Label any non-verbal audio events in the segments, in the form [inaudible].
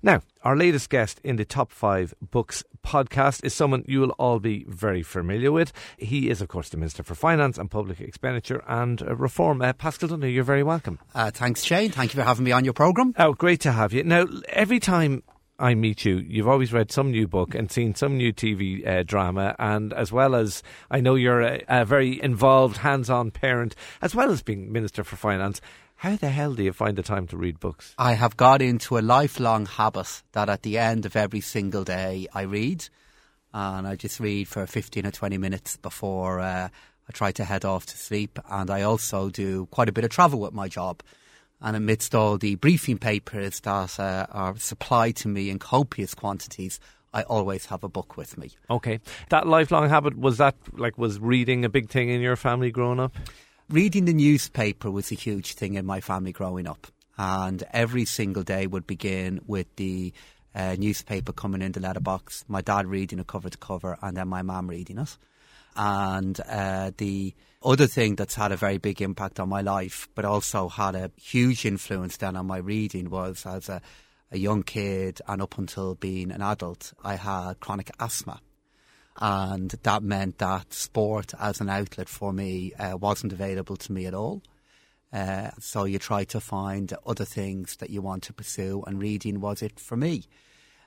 Now, our latest guest in the Top 5 Books podcast is someone you will all be very familiar with. He is, of course, the Minister for Finance and Public Expenditure and Reform. Uh, Paschal Donohoe, you're very welcome. Uh, thanks, Shane. Thank you for having me on your programme. Oh, great to have you. Now, every time I meet you, you've always read some new book and seen some new TV uh, drama, and as well as I know you're a, a very involved, hands on parent, as well as being Minister for Finance. How the hell do you find the time to read books? I have got into a lifelong habit that at the end of every single day I read, and I just read for 15 or 20 minutes before uh, I try to head off to sleep. And I also do quite a bit of travel with my job. And amidst all the briefing papers that uh, are supplied to me in copious quantities, I always have a book with me. Okay. That lifelong habit, was that like, was reading a big thing in your family growing up? Reading the newspaper was a huge thing in my family growing up. And every single day would begin with the uh, newspaper coming in the letterbox, my dad reading it cover to cover, and then my mum reading it. And uh, the other thing that's had a very big impact on my life, but also had a huge influence then on my reading, was as a, a young kid and up until being an adult, I had chronic asthma and that meant that sport as an outlet for me uh, wasn't available to me at all. Uh, so you try to find other things that you want to pursue, and reading was it for me.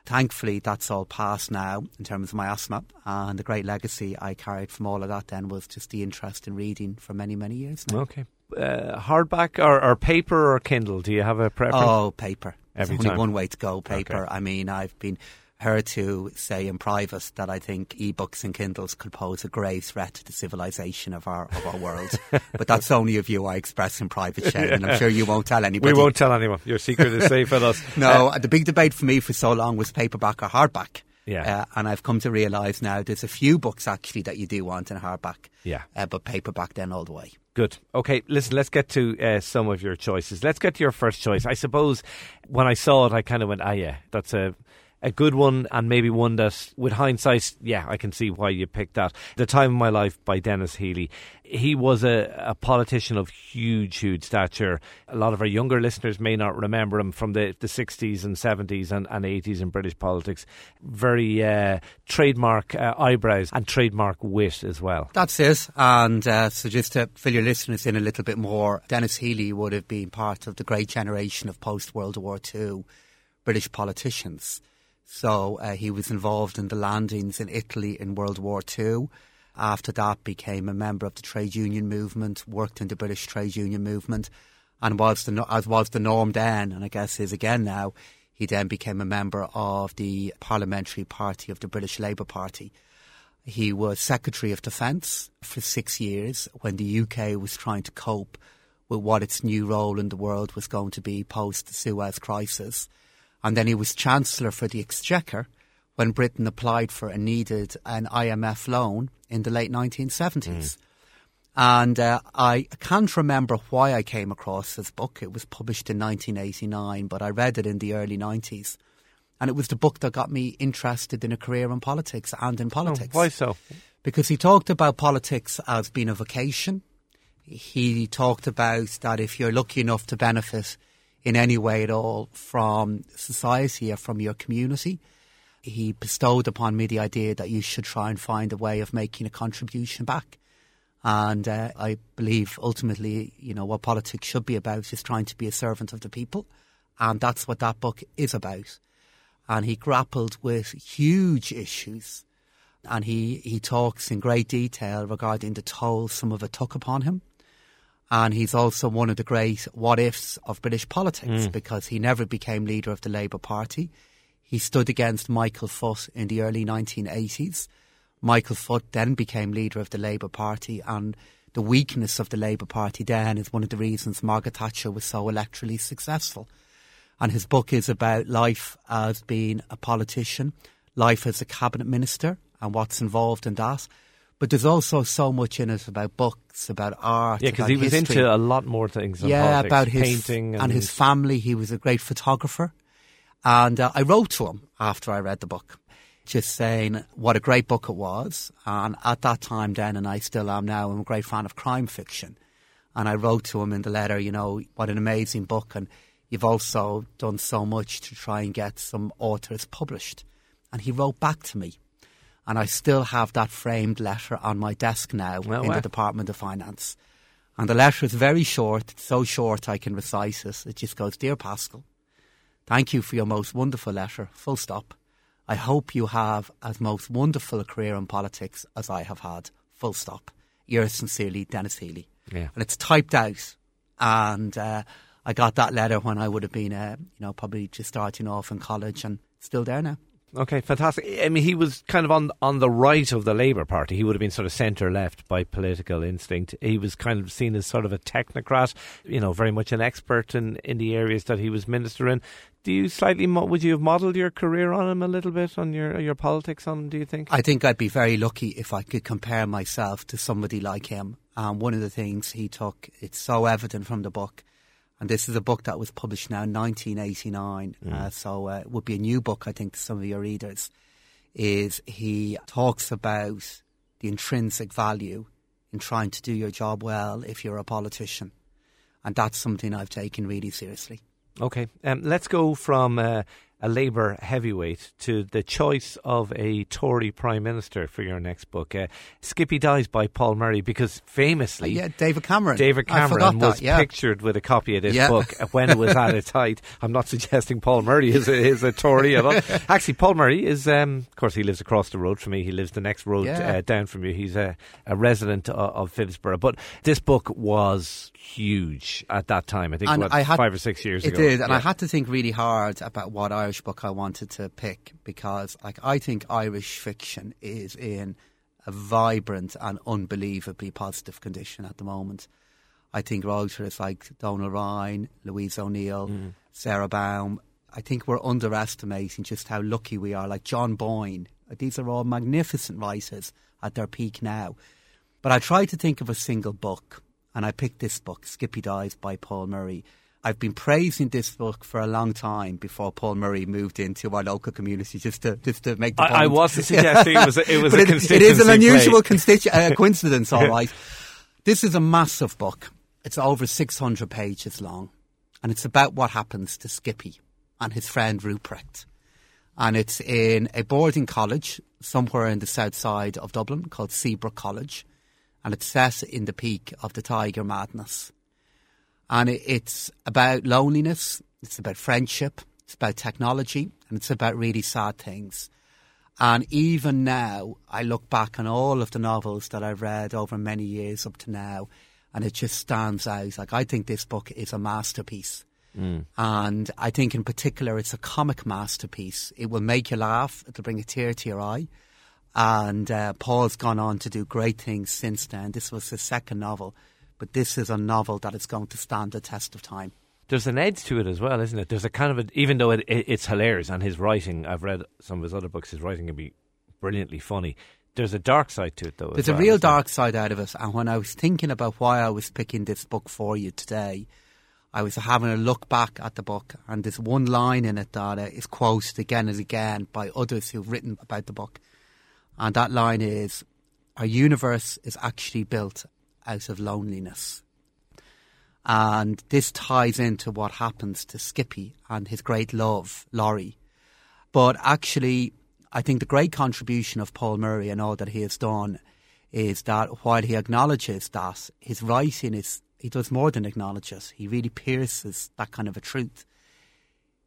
Thankfully, that's all passed now in terms of my asthma, and the great legacy I carried from all of that then was just the interest in reading for many, many years now. Okay. Uh, hardback or, or, paper or Kindle? Do you have a preference? Oh, paper. Every There's time. only one way to go, paper. Okay. I mean, I've been her to say in private that I think e-books and Kindles could pose a grave threat to the civilization of our of our world. [laughs] but that's only a view I express in private, Shane, and I'm sure you won't tell anybody. We won't tell anyone. Your secret is safe with us. [laughs] no, uh, the big debate for me for so long was paperback or hardback. Yeah. Uh, and I've come to realise now there's a few books actually that you do want in hardback. Yeah. Uh, but paperback then all the way. Good. Okay, listen, let's get to uh, some of your choices. Let's get to your first choice. I suppose when I saw it, I kind of went, ah, yeah, that's a a good one and maybe one that, with hindsight, yeah, I can see why you picked that. The Time of My Life by Denis Healey. He was a, a politician of huge, huge stature. A lot of our younger listeners may not remember him from the, the 60s and 70s and, and 80s in British politics. Very uh, trademark uh, eyebrows and trademark wit as well. That's it. And uh, so just to fill your listeners in a little bit more, Denis Healey would have been part of the great generation of post World War II British politicians. So uh, he was involved in the landings in Italy in World War II. After that, became a member of the trade union movement, worked in the British trade union movement, and was the as was the norm then, and I guess is again now. He then became a member of the parliamentary party of the British Labour Party. He was Secretary of Defence for six years when the UK was trying to cope with what its new role in the world was going to be post the Suez Crisis and then he was Chancellor for the Exchequer when Britain applied for and needed an IMF loan in the late 1970s. Mm. And uh, I can't remember why I came across this book. It was published in 1989, but I read it in the early 90s. And it was the book that got me interested in a career in politics and in politics. Oh, why so? Because he talked about politics as being a vocation. He talked about that if you're lucky enough to benefit in any way at all from society or from your community. He bestowed upon me the idea that you should try and find a way of making a contribution back. And uh, I believe ultimately, you know, what politics should be about is trying to be a servant of the people. And that's what that book is about. And he grappled with huge issues. And he, he talks in great detail regarding the toll some of it took upon him and he's also one of the great what ifs of British politics mm. because he never became leader of the Labour Party. He stood against Michael Foot in the early 1980s. Michael Foot then became leader of the Labour Party, and the weakness of the Labour Party then is one of the reasons Margaret Thatcher was so electorally successful. And his book is about life as being a politician, life as a cabinet minister, and what's involved in that but there's also so much in it about books, about art. Yeah, because he was history. into a lot more things. yeah, politics, about his painting and, and, his family. He was a great photographer, and uh, I wrote to him after I read the book, just saying what a great book it was. And at that time, then, and I still am now, I'm a great fan of crime fiction. And I wrote to him in the letter, you know, what an amazing book, and You've also done so much to try and get some authors published. And he wrote back to me. And I still have that framed letter on my desk now Oh, in wow. the Department of Finance. And the letter is very short, so short I can recite it. It just goes Dear Paschal, thank you for your most wonderful letter, full stop. I hope you have as most wonderful a career in politics as I have had, full stop. Yours sincerely, Denis Healey. Yeah. And it's typed out. And uh, I got that letter when I would have been, uh, you know, probably just starting off in college and still there now. Okay, fantastic. I mean, he was kind of on on the right of the Labour Party. He would have been sort of centre left by political instinct. He was kind of seen as sort of a technocrat, you know, very much an expert in, in the areas that he was minister in. Do you slightly would you have modelled your career on him a little bit on your your politics on him? Do you think? I think I'd be very lucky if I could compare myself to somebody like him. Um, one of the things he took, it's so evident from the book, and this is a book that was published now in 1989, uh, so uh, it would be a new book, I think, to some of your readers, is he talks about the intrinsic value in trying to do your job well if you're a politician. And that's something I've taken really seriously. Okay, um, let's go from uh, a Labour heavyweight to the choice of a Tory Prime Minister for your next book. Uh, Skippy Dies by Paul Murray, because famously. yeah, David Cameron. David I Cameron that, was yeah. pictured with a copy of this Yeah. book when it was at its [laughs] height. I'm not suggesting Paul Murray is a, is a Tory at all. [laughs] Actually, Paul Murray is, um, of course, he lives across the road from me. He lives the next road uh, down from you. He's a, a resident of, of Phibsborough. But this book was huge at that time. I think what, I had- five or six years It ago. It did, and. I had to think really hard about what Irish book I wanted to pick because, like, I think Irish fiction is in a vibrant and unbelievably positive condition at the moment. I think writers like Donal Ryan, Louise O'Neill, Mm. Sara Baume, I think we're underestimating just how lucky we are. Like John Boyne, these are all magnificent writers at their peak now. But I tried to think of a single book, and I picked this book, Skippy Dies by Paul Murray. I've been praising this book for a long time before Paul Murray moved into our local community, just to just to make the point. I, I wasn't suggesting it was a, it was [laughs] a it- it is an unusual constitu- uh, [laughs] coincidence, all right. This is a massive book. It's over 600 pages long, and it's about what happens to Skippy and his friend Ruprecht. And it's in a boarding college somewhere in the south side of Dublin called Seabrook College, and it's set in the peak of the Tiger Madness. And it, it's about loneliness, it's about friendship, it's about technology, and it's about really sad things. And even now, I look back on all of the novels that I've read over many years up to now, and it just stands out. Like, I think this book is a masterpiece. And I think, in particular, it's a comic masterpiece. It will make you laugh, it'll bring a tear to your eye. And uh, Paul's gone on to do great things since then. This was his second novel, but this is a novel that is going to stand the test of time. There's an edge to it as well, isn't it? There's a kind of a, even though it, it, it's hilarious and his writing, I've read some of his other books, his writing can be brilliantly funny. There's a dark side to it, though. There's a real dark side out of it. And when I was thinking about why I was picking this book for you today, I was having a look back at the book, and there's one line in it that uh, quoted again and again by others who've written about the book. And that line is Our universe is actually built out of loneliness. And this ties into what happens to Skippy and his great love, Lori. But actually, I think the great contribution of Paul Murray and all that he has done is that while he acknowledges that, his writing is, he does more than acknowledge it. He really pierces that kind of a truth.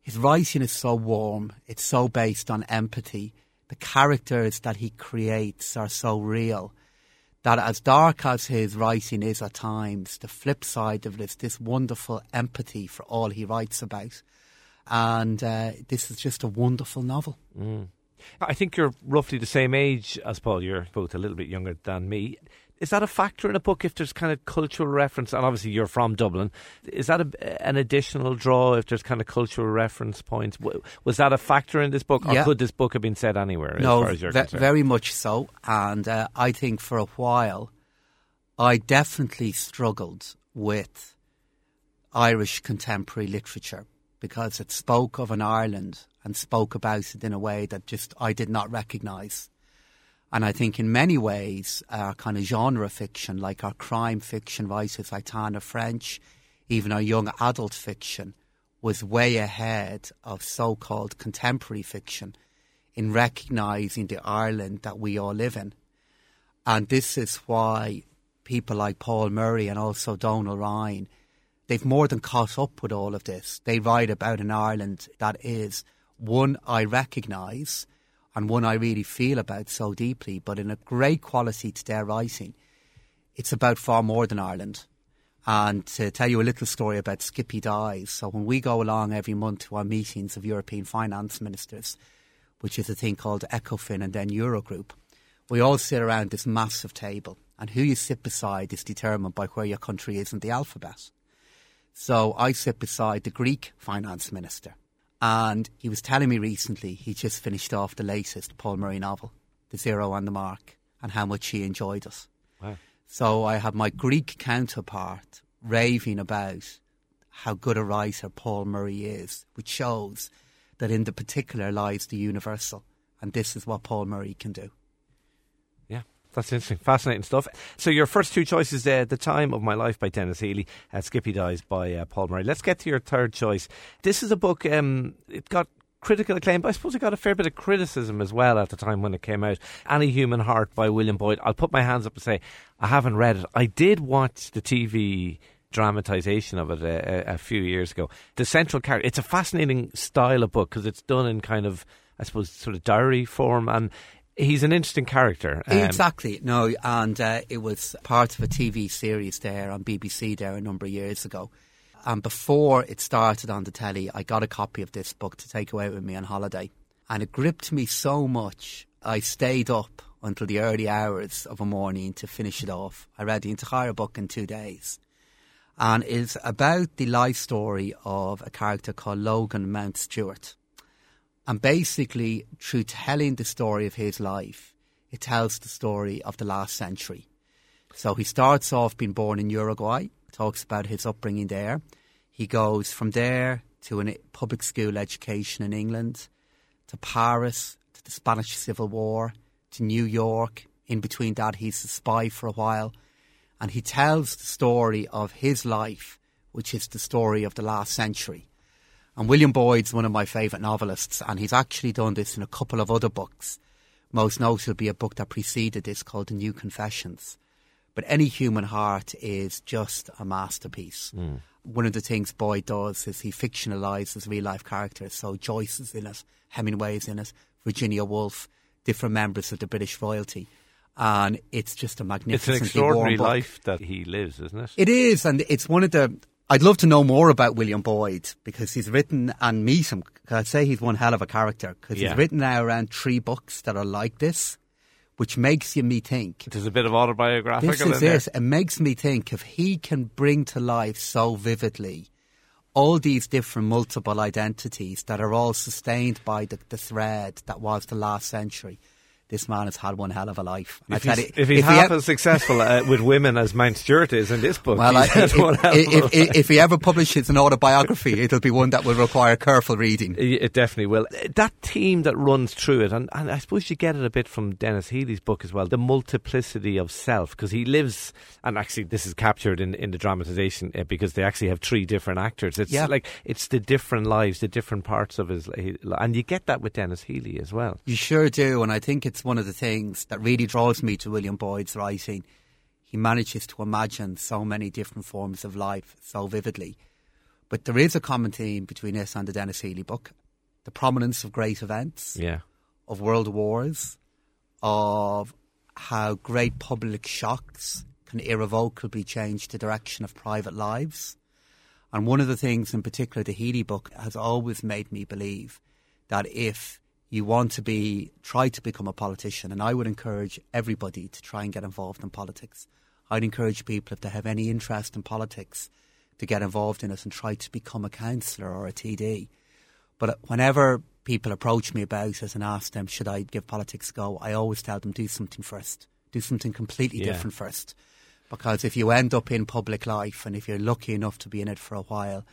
His writing is so warm, it's so based on empathy. The characters that he creates are so real that as dark as his writing is at times, the flip side of it is this wonderful empathy for all he writes about. And uh, this is just a wonderful novel. I think you're roughly the same age as Paul. You're both a little bit younger than me. Is that a factor in a book if there's kind of cultural reference? And obviously, you're from Dublin. Is that a, an additional draw if there's kind of cultural reference points? Was that a factor in this book, or Yeah. could this book have been said anywhere? no, as far as you're ve- very much so. And uh, I think for a while, I definitely struggled with Irish contemporary literature because it spoke of an Ireland and spoke about it in a way that just I did not recognise. And I think in many ways, our kind of genre fiction, like our crime fiction writers like Tana French, even our young adult fiction, was way ahead of so called contemporary fiction in recognising the Ireland that we all live in. And this is why people like Paul Murray and also Donal Ryan, they've more than caught up with all of this. They write about an Ireland that is one I recognise and one I really feel about so deeply, but in a great quality to their writing. It's about far more than Ireland. And to tell you a little story about Skippy Dies. So when we go along every month to our meetings of European finance ministers, which is a thing called ECOFIN and then Eurogroup, we all sit around this massive table. And who you sit beside is determined by where your country is in the alphabet. So I sit beside the Greek finance minister. And he was telling me recently he just finished off the latest Paul Murray novel, The Zero on the Mark, and how much he enjoyed it. Wow. So I have my Greek counterpart raving about how good a writer Paul Murray is, which shows that in the particular lies the universal. And this is what Paul Murray can do. That's interesting. Fascinating stuff. So, your first two choices uh, The Time of My Life by Denis Healey, uh, Skippy Dies by uh, Paul Murray. Let's get to your third choice. This is a book, um, it got critical acclaim, but I suppose it got a fair bit of criticism as well at the time when it came out. Any Human Heart by William Boyd. I'll put my hands up and say I haven't read it. I did watch the TV dramatization of it a, a, a few years ago. The central character, it's a fascinating style of book because it's done in kind of, I suppose, sort of diary form and he's an interesting character. Um, exactly. No, and uh, it was part of a TV series there on BBC there a number of years ago. And before it started on the telly, I got a copy of this book to take away with me on holiday. And it gripped me so much, I stayed up until the early hours of a morning to finish it off. I read the entire book in two days. And it's about the life story of a character called Logan Mountstuart. And basically, through telling the story of his life, it tells the story of the last century. So he starts off being born in Uruguay talks about his upbringing there. He goes from there to a eh, public school education in England, to Paris, to the Spanish Civil War, to New York. In between that, he's a spy for a while. And he tells the story of his life, which is the story of the last century. And William Boyd's one of my favourite novelists, and he's actually done this in a couple of other books. Most notably, a book that preceded this called The New Confessions. But any human heart is just a masterpiece. Mm. One of the things Boyd does is he fictionalizes real life characters. So Joyce is in it, Hemingway is in it, Virginia Woolf, different members of the British royalty. And it's just a magnificent. It's an extraordinary life that he lives, isn't it? It is, and it's one of the. I'd love to know more about William Boyd because he's written and meet him. I'd say he's one hell of a character because yeah. he's written now around three books that are like this which makes you me think. There's a bit of autobiographical. This is it. It makes me think if he can bring to life so vividly all these different multiple identities that are all sustained by the, the thread that was the last century this man has had one hell of a life. If, he's, you, if he's if half he as successful uh, with women as Mountstuart is in this book, well, I, if, if, if, he ever publishes an autobiography, it'll be one that will require careful reading. It definitely will. That theme that runs through it, and, and I suppose you get it a bit from Denis Healey's book as well, the multiplicity of self, because he lives, and actually this is captured in, in the dramatization uh, because they actually have three different actors. It's yeah. like it's the different lives, the different parts of his, and you get that with Denis Healey as well. You sure do, and I think it's one of the things that really draws me to William Boyd's writing. He manages to imagine so many different forms of life so vividly. But there is a common theme between this and the Denis Healey book the prominence of great events, yeah. of world wars, of how great public shocks can irrevocably change the direction of private lives. And one of the things in particular the Healey book has always made me believe that if you want to be try to become a politician and I would encourage everybody to try and get involved in politics. I'd encourage people if they have any interest in politics to get involved in it and try to become a councillor or a TD. But whenever people approach me about it and ask them should I give politics a go, I always tell them do something first. Do something completely yeah. different first. Because if you end up in public life and if you're lucky enough to be in it for a while,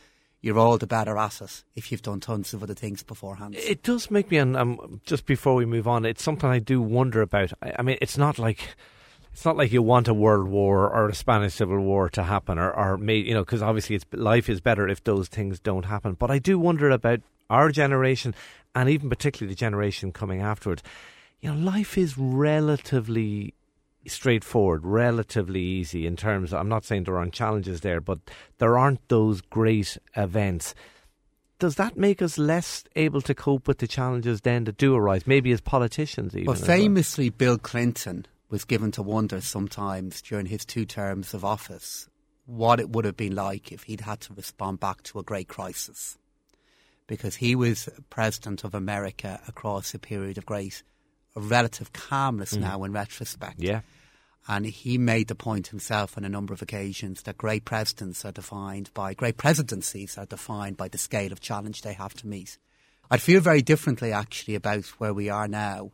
you're all the better at it if you've done tons of other things beforehand. It does make me, and um, just before we move on, it's something I do wonder about. I, I mean, it's not like it's not like you want a world war or a Spanish civil war to happen, or, or may, you know, because obviously it's life is better if those things don't happen. But I do wonder about our generation, and even particularly the generation coming afterwards. You know, life is relatively straightforward, relatively easy in terms. Of, I'm not saying there aren't challenges there, but there aren't those great events does that make us less able to cope with the challenges then that do arise? Maybe as politicians, even. Well, famously, well? Bill Clinton was given to wonder sometimes during his two terms of office what it would have been like if he'd had to respond back to a great crisis. Because he was president of America across a period of great, relative calmness mm. now in retrospect. Yeah. And he made the point himself on a number of occasions that great presidents are defined by, great presidencies are defined by the scale of challenge they have to meet. I'd feel very differently actually about where we are now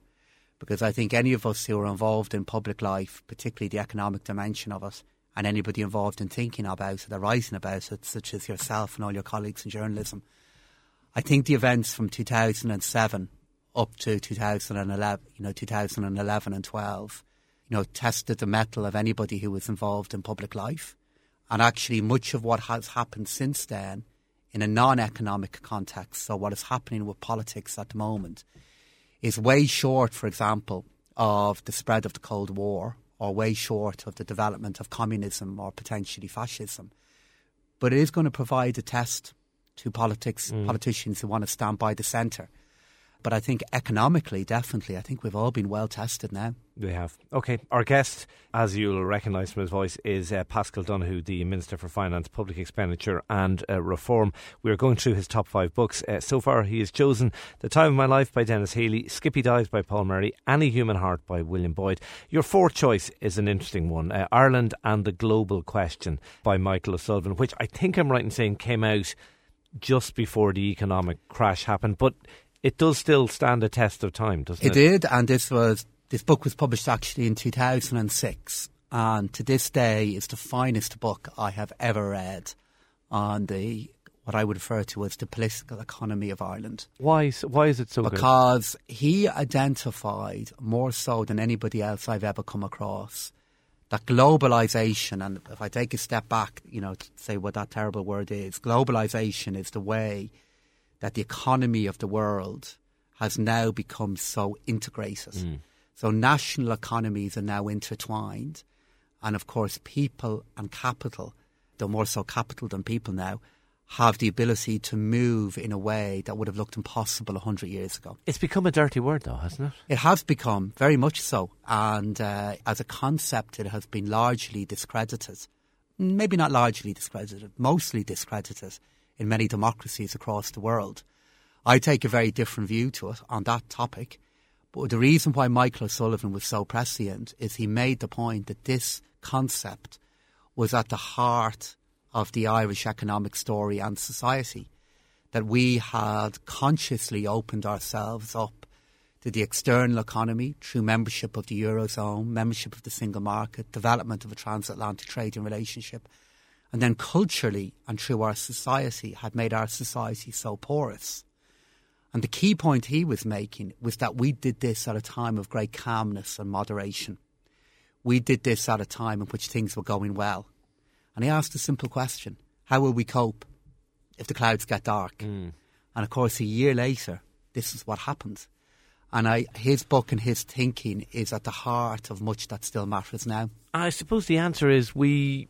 because I think any of us who are involved in public life, particularly the economic dimension of it, and anybody involved in thinking about it or writing about it, such as yourself and all your colleagues in journalism, I think the events from 2007 up to 2011, you know, 2011 and 12 you know, tested the mettle of anybody who was involved in public life. And actually, much of what has happened since then in a non economic context, so what is happening with politics at the moment, is way short, for example, of the spread of the Cold War or way short of the development of communism or potentially fascism. But it is going to provide a test to politics, mm. politicians who want to stand by the centre but I think economically, definitely, I think we've all been well tested now. We have. Okay. Our guest, as you'll recognise from his voice, is uh, Paschal Donohoe, the Minister for Finance, Public Expenditure and uh, Reform. We are going through his top five books. Uh, so far, he has chosen The Time of My Life by Denis Healey, Skippy Dies by Paul Murray, Any Human Heart by William Boyd. Your fourth choice is an interesting one uh, Ireland and the Global Question by Michael O'Sullivan, which I think I'm right in saying came out just before the economic crash happened. But it does still stand a test of time, doesn't it? It did, and this was this book was published actually in 2006, and to this day is the finest book I have ever read on the what I would refer to as the political economy of Ireland. Why? Why is it so? Because good? he identified more so than anybody else I've ever come across that globalization, and if I take a step back, you know, say what that terrible word is, globalization is the way that the economy of the world has now become so integrated. Mm. So national economies are now intertwined. And of course, people and capital, though more so capital than people now, have the ability to move in a way that would have looked impossible 100 years ago. It's become a dirty word, though, hasn't it? It has become, very much so. And uh, as a concept, it has been largely discredited. Maybe not largely discredited, mostly discredited in many democracies across the world. I take a very different view to it on that topic. But the reason why Michael O'Sullivan was so prescient is he made the point that this concept was at the heart of the Irish economic story and society. That we had consciously opened ourselves up to the external economy through membership of the Eurozone, membership of the single market, development of a transatlantic trading relationship, and then culturally and through our society had made our society so porous. And the key point he was making was that we did this at a time of great calmness and moderation. We did this at a time in which things were going well. And he asked a simple question How will we cope if the clouds get dark? Mm. And of course, a year later, this is what happened. And I, his book and his thinking is at the heart of much that still matters now. I suppose the answer is we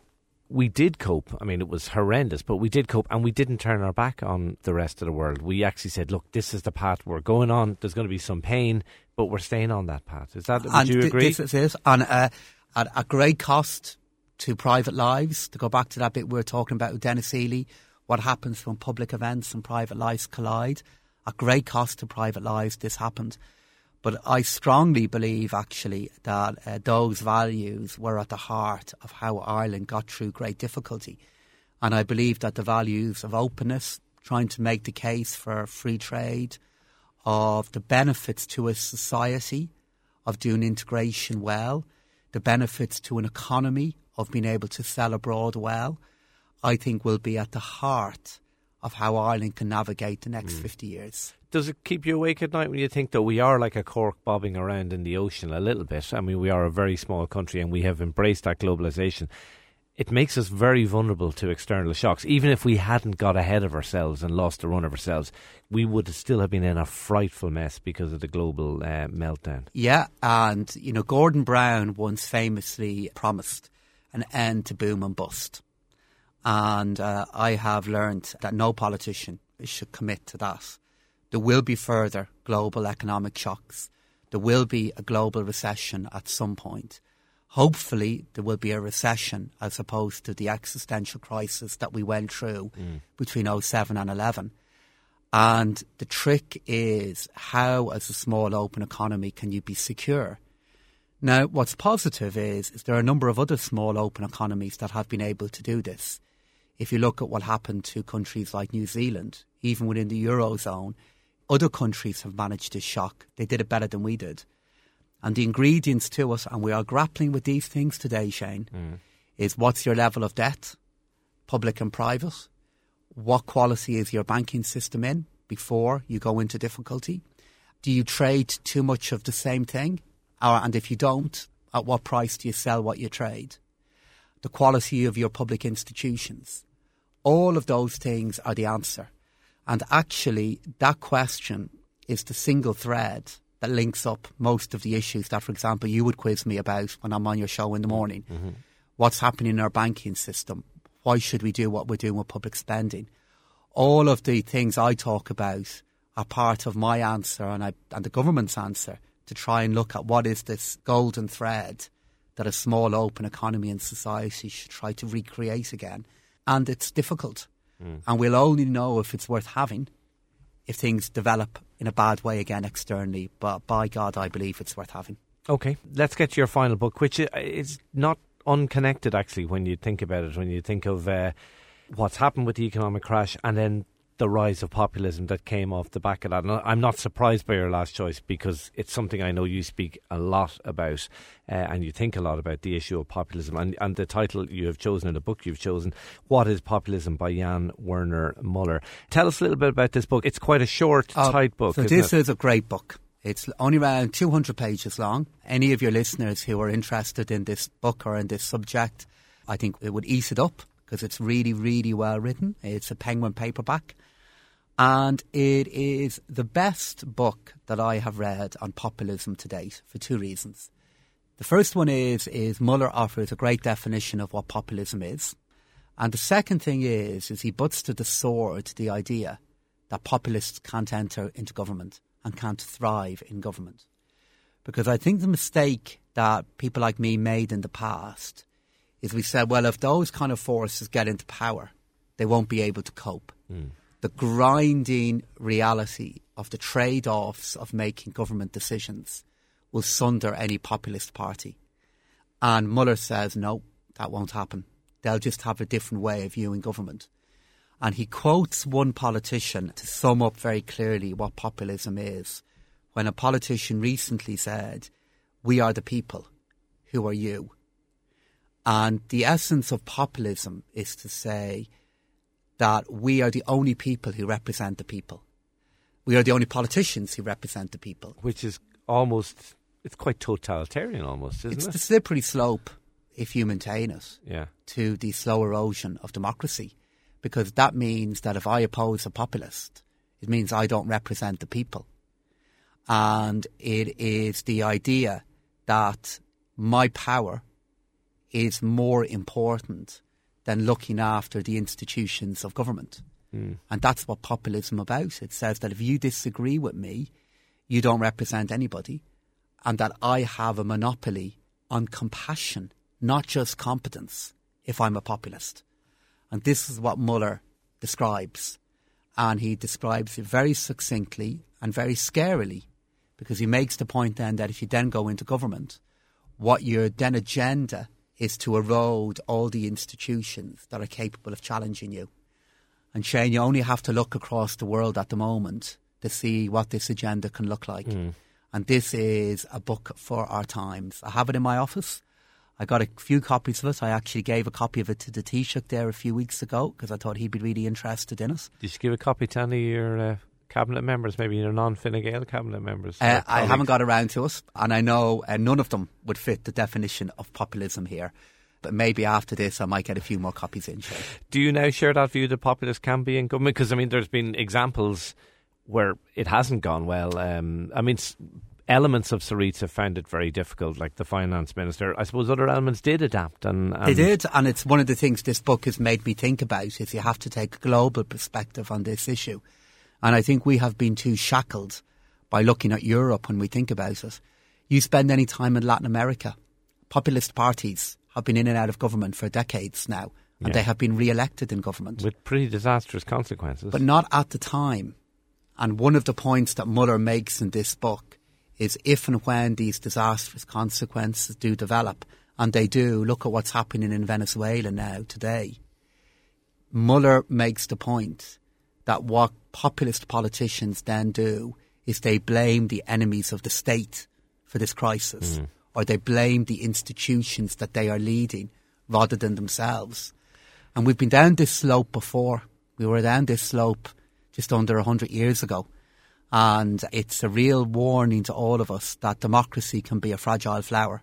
we did cope. I mean, it was horrendous, but we did cope and we didn't turn our back on the rest of the world. We actually said, look, this is the path we're going on. There's going to be some pain, but we're staying on that path. Is that, would and you agree? This is. And uh, at a great cost to private lives, to go back to that bit we were talking about with Denis Healey, what happens when public events and private lives collide. At great cost to private lives, this happened. But I strongly believe, actually, that uh, those values were at the heart of how Ireland got through great difficulty. And I believe that the values of openness, trying to make the case for free trade, of the benefits to a society of doing integration well, the benefits to an economy of being able to sell abroad well, I think will be at the heart of how Ireland can navigate the next mm. 50 years. Does it keep you awake at night when you think that we are like a cork bobbing around in the ocean a little bit? I mean, we are a very small country and we have embraced that globalization. It makes us very vulnerable to external shocks. Even if we hadn't got ahead of ourselves and lost the run of ourselves, we would still have been in a frightful mess because of the global uh, meltdown. Yeah, and you know, Gordon Brown once famously promised an end to boom and bust. And uh, I have learned that no politician should commit to that. There will be further global economic shocks. There will be a global recession at some point. Hopefully, there will be a recession as opposed to the existential crisis that we went through mm. between 07 and 11. And the trick is how, as a small open economy, can you be secure? Now, what's positive is, is there are a number of other small open economies that have been able to do this. If you look at what happened to countries like New Zealand, even within the Eurozone, other countries have managed this shock. They did it better than we did. And the ingredients to us, and we are grappling with these things today, Shane, mm. is what's your level of debt, public and private? What quality is your banking system in before you go into difficulty? Do you trade too much of the same thing? Or, and if you don't, at what price do you sell what you trade? The quality of your public institutions. All of those things are the answer. And actually, that question is the single thread that links up most of the issues that, for example, you would quiz me about when I'm on your show in the morning. Mm-hmm. What's happening in our banking system? Why should we do what we're doing with public spending? All of the things I talk about are part of my answer and, I, and the government's answer to try and look at what is this golden thread that a small open economy and society should try to recreate again. And it's difficult. Mm. And we'll only know if it's worth having if things develop in a bad way again externally. But by God, I believe it's worth having. Okay, let's get to your final book, which is not unconnected actually when you think about it, when you think of uh, what's happened with the economic crash and then the rise of populism that came off the back of that. And I'm not surprised by your last choice because it's something I know you speak a lot about uh, and you think a lot about the issue of populism. And, and the title you have chosen, and the book you've chosen, What is Populism by Jan Werner Muller. Tell us a little bit about this book. It's quite a short, uh, tight book. So, this it? is a great book. It's only around 200 pages long. Any of your listeners who are interested in this book or in this subject, I think it would ease it up because it's really, really well written. It's a Penguin paperback. And it is the best book that I have read on populism to date for two reasons. The first one is, is Muller offers a great definition of what populism is. And the second thing is, is he butts to the sword the idea that populists can't enter into government and can't thrive in government. Because I think the mistake that people like me made in the past is we said, well, if those kind of forces get into power, they won't be able to cope. Mm the grinding reality of the trade offs of making government decisions will sunder any populist party. And Muller says, no, that won't happen. They'll just have a different way of viewing government. And he quotes one politician to sum up very clearly what populism is. When a politician recently said, We are the people, who are you? And the essence of populism is to say, that we are the only people who represent the people. We are the only politicians who represent the people. Which is almost, it's quite totalitarian almost, isn't it's it? It's the slippery slope, if you maintain it, yeah. to the slow erosion of democracy. Because that means that if I oppose a populist, it means I don't represent the people. And it is the idea that my power is more important than looking after the institutions of government. Mm. And that's what populism about. It says that if you disagree with me, you don't represent anybody, and that I have a monopoly on compassion, not just competence, if I'm a populist. And this is what Muller describes. And he describes it very succinctly and very scarily, because he makes the point then that if you then go into government, what your then agenda is to erode all the institutions that are capable of challenging you. And Shane, you only have to look across the world at the moment to see what this agenda can look like. Mm. And this is a book for our times. I have it in my office. I got a few copies of it. I actually gave a copy of it to the Taoiseach there a few weeks ago because I thought he'd be really interested in it. Did you give a copy to any of your uh, cabinet members, maybe your non-Fine Gael cabinet members? Uh, I haven't got around to it, and I know uh, none of them would fit the definition of populism here. But maybe after this, I might get a few more copies in. Shane. Do you now share that view that populists can be in government? Because I mean, there's been examples where it hasn't gone well. Um, I mean, elements of Syriza found it very difficult, like the finance minister. I suppose other elements did adapt, and, and they did. And it's one of the things this book has made me think about: is you have to take a global perspective on this issue. And I think we have been too shackled by looking at Europe when we think about it. You spend any time in Latin America, populist parties have been in and out of government for decades now, and yeah. they have been re-elected in government with pretty disastrous consequences. But not at the time. And one of the points that Muller makes in this book is if and when these disastrous consequences do develop, and they do, look at what's happening in Venezuela now today. Muller makes the point that what populist politicians then do is they blame the enemies of the state for this crisis. Mm or they blame the institutions that they are leading rather than themselves. And we've been down this slope before. We were down this slope just under 100 years ago. And it's a real warning to all of us that democracy can be a fragile flower.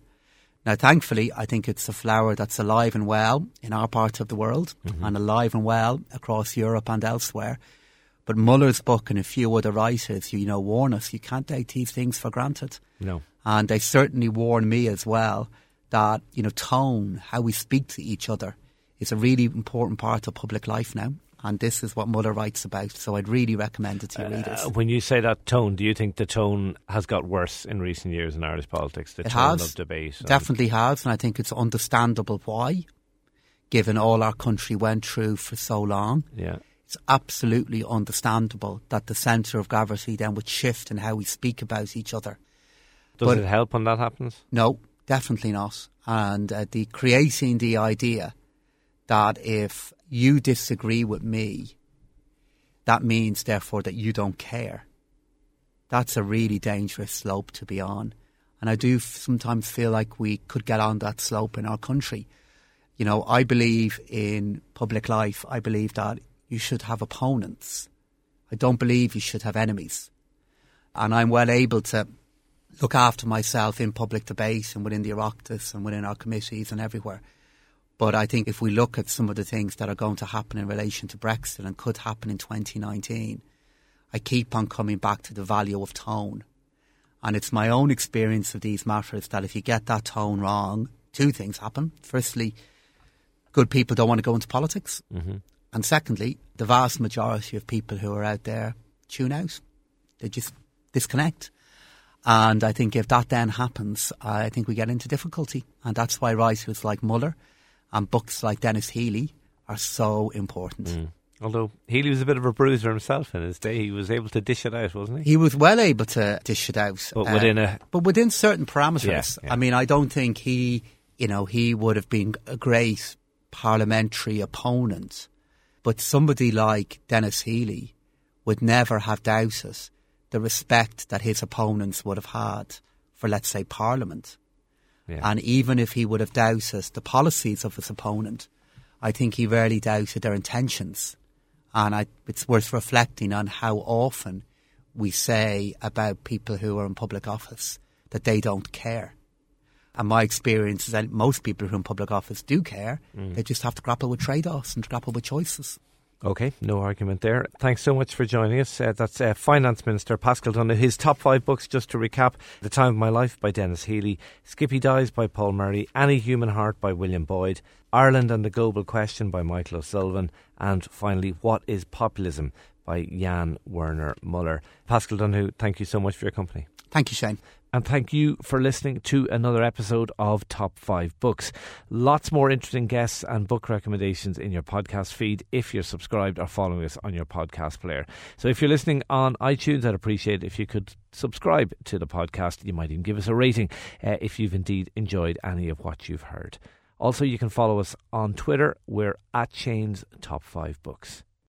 Now, thankfully, I think it's a flower that's alive and well in our part of the world mm-hmm. and alive and well across Europe and elsewhere. But Muller's book and a few other writers, you know, warn us you can't take these things for granted. No. And they certainly warn me as well that, you know, tone, how we speak to each other, is a really important part of public life now. And this is what Muller writes about. So I'd really recommend it to your uh, readers. When you say that tone, do you think the tone has got worse in recent years in Irish politics? The it tone has. of debate? Definitely has. And I think it's understandable why, given all our country went through for so long. Yeah it's absolutely understandable that the centre of gravity then would shift in how we speak about each other. Does but it help when that happens? No, definitely not. And uh, the creating the idea that if you disagree with me, that means therefore that you don't care. That's a really dangerous slope to be on. And I do sometimes feel like we could get on that slope in our country. You know, I believe in public life. I believe that you should have opponents. I don't believe you should have enemies. And I'm well able to look after myself in public debate and within the Oireachtas and within our committees and everywhere. But I think if we look at some of the things that are going to happen in relation to Brexit and could happen in 2019, I keep on coming back to the value of tone. And it's my own experience of these matters that if you get that tone wrong, two things happen. Firstly, good people don't want to go into politics. Mm-hmm. And secondly, the vast majority of people who are out there tune out. They just disconnect. And I think if that then happens, I think we get into difficulty. And that's why writers like Muller and books like Denis Healey are so important. Mm. Although Healey was a bit of a bruiser himself in his day, he was able to dish it out, wasn't he? He was well able to dish it out, but within uh, a but within certain parameters. Yeah, yeah. I mean, I don't think he, you know, he would have been a great parliamentary opponent but somebody like Denis Healey would never have doubted the respect that his opponents would have had for, let's say, Parliament. Yeah. And even if he would have doubted the policies of his opponent, I think he rarely doubted their intentions. And I, it's worth reflecting on how often we say about people who are in public office that they don't care. And my experience is that most people who are in public office do care. Mm. They just have to grapple with trade offs and grapple with choices. Okay, no argument there. Thanks so much for joining us. Uh, that's uh, Finance Minister Paschal Donohoe. His top five books, just to recap The Time of My Life by Denis Healey, Skippy Dies by Paul Murray, Any Human Heart by William Boyd, Ireland and the Global Question by Michael O'Sullivan, and finally, What is Populism by Jan Werner Muller. Paschal Donohoe, thank you so much for your company. Thank you, Shane and thank you for listening to another episode of Top 5 Books. Lots more interesting guests and book recommendations in your podcast feed if you're subscribed or following us on your podcast player. So if you're listening on iTunes, I'd appreciate if you could subscribe to the podcast. You might even give us a rating uh, if you've indeed enjoyed any of what you've heard. Also, you can follow us on Twitter. We're at Shane's Top 5 Books.